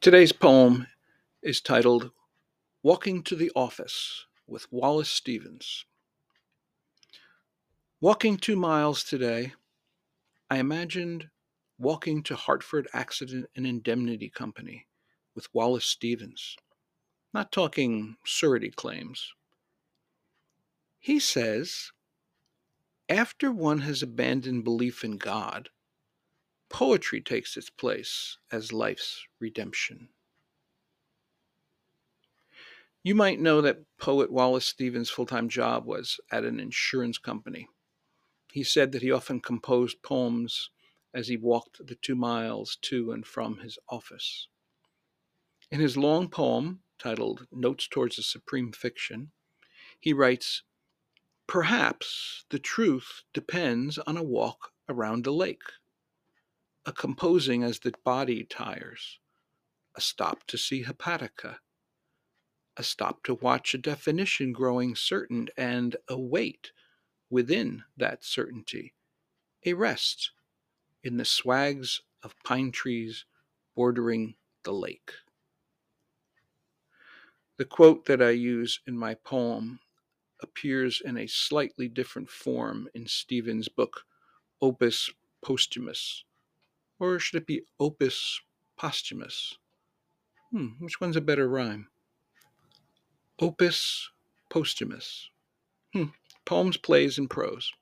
Today's poem is titled Walking to the Office with Wallace Stevens. Walking two miles today, I imagined walking to Hartford Accident and Indemnity Company with Wallace Stevens, not talking surety claims. He says, after one has abandoned belief in God, poetry takes its place as life's redemption. You might know that poet Wallace Stevens' full time job was at an insurance company. He said that he often composed poems as he walked the two miles to and from his office. In his long poem, titled Notes Towards a Supreme Fiction, he writes Perhaps the truth depends on a walk around a lake, a composing as the body tires, a stop to see hepatica, a stop to watch a definition growing certain, and a wait within that certainty, a rest in the swags of pine trees bordering the lake. The quote that I use in my poem appears in a slightly different form in Stevens' book, Opus Posthumus. Or should it be Opus Posthumus? Hmm, which one's a better rhyme? Opus Posthumus. Hmm, poems, plays, and prose.